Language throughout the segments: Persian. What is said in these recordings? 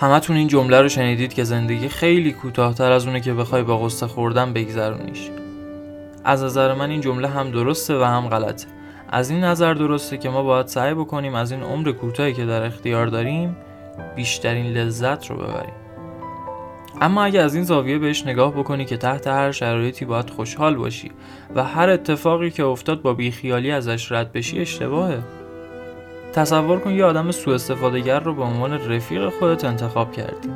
همتون این جمله رو شنیدید که زندگی خیلی کوتاهتر از اونه که بخوای با قصه خوردن بگذرونیش. از نظر من این جمله هم درسته و هم غلطه. از این نظر درسته که ما باید سعی بکنیم از این عمر کوتاهی که در اختیار داریم بیشترین لذت رو ببریم. اما اگه از این زاویه بهش نگاه بکنی که تحت هر شرایطی باید خوشحال باشی و هر اتفاقی که افتاد با بیخیالی ازش رد بشی اشتباهه. تصور کن یه آدم سوء استفادهگر رو به عنوان رفیق خودت انتخاب کردی.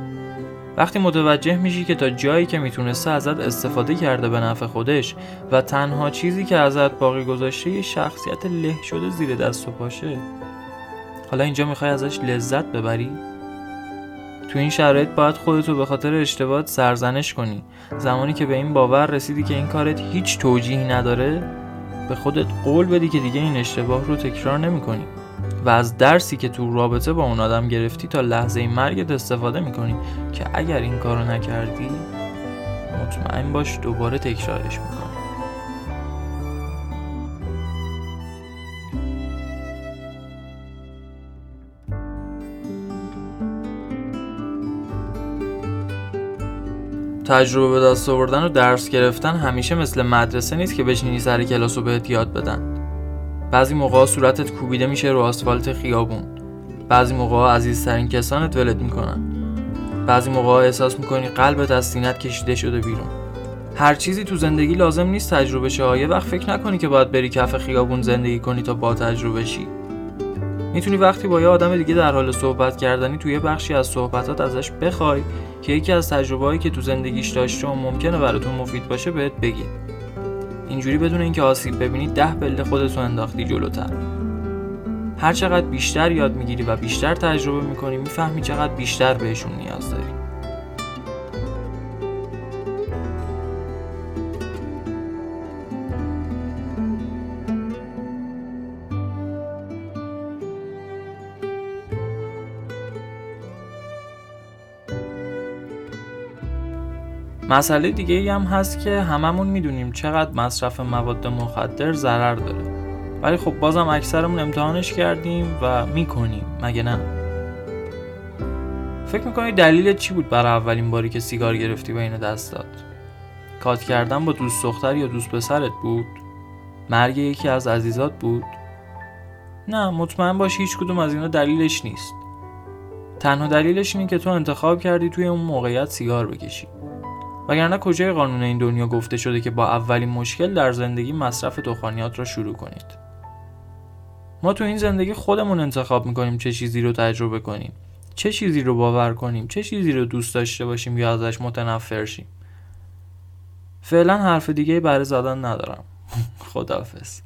وقتی متوجه میشی که تا جایی که می‌تونسته ازت استفاده کرده به نفع خودش و تنها چیزی که ازت باقی گذاشته یه شخصیت له شده زیر دست و پاشه حالا اینجا می‌خوای ازش لذت ببری؟ تو این شرایط باید خودتو به خاطر اشتباهات سرزنش کنی. زمانی که به این باور رسیدی که این کارت هیچ توجیهی نداره به خودت قول بدی که دیگه این اشتباه رو تکرار نمی‌کنی. و از درسی که تو رابطه با اون آدم گرفتی تا لحظه مرگت استفاده می‌کنی که اگر این کارو نکردی مطمئن باش دوباره تکرارش می‌کنی. تجربه به دست آوردن و درس گرفتن همیشه مثل مدرسه نیست که بشینی سر کلاس و بهت یاد بدن. بعضی موقع صورتت کوبیده میشه رو آسفالت خیابون. بعضی موقع عزیزترین کسانت ولت می‌کنن. بعضی موقع احساس می‌کنی قلبت از سینت کشیده شده بیرون. هر چیزی تو زندگی لازم نیست تجربه شه یه وقت فکر نکنی که باید بری کف خیابون زندگی کنی تا با تجربه شی. می‌تونی وقتی با یه آدم دیگه در حال صحبت کردنی توی بخشی از صحبتات ازش بخوای که یکی از تجربه‌هایی که تو زندگیش داشته و ممکنه براتون مفید باشه بهت بگی. اینجوری بدون اینکه آسیب ببینی ده پله خودتو انداختی جلوتر. هر چقدر بیشتر یاد می‌گیری و بیشتر تجربه می‌کنی می‌فهمی چقدر بیشتر بهشون نیاز داری. مسئله دیگه ای هم هست که هممون می‌دونیم چقدر مصرف مواد مخدر ضرر داره. ولی خب بازم اکثرمون امتحانش کردیم و می‌کنیم مگه نه؟ فکر می‌کنی دلیل چی بود برای اولین باری که سیگار گرفتی و اینو دست داد؟ کات کردن با دوست دختر یا دوست پسرت بود؟ مرگ یکی از عزیزات بود؟ نه مطمئن باش هیچ کدوم از اینا دلیلش نیست. تنها دلیلش اینه که تو انتخاب کردی توی اون موقعیت سیگار بکشی. وگرنه کجای قانون این دنیا گفته شده که با اولین مشکل در زندگی مصرف دخانیات را شروع کنید؟ ما تو این زندگی خودمون انتخاب می‌کنیم چه چیزی رو تجربه کنیم. چه چیزی رو باور کنیم؟ چه چیزی رو دوست داشته باشیم یا ازش متنفر شیم؟ فعلا حرف دیگه برای زدن ندارم. خداحافظ.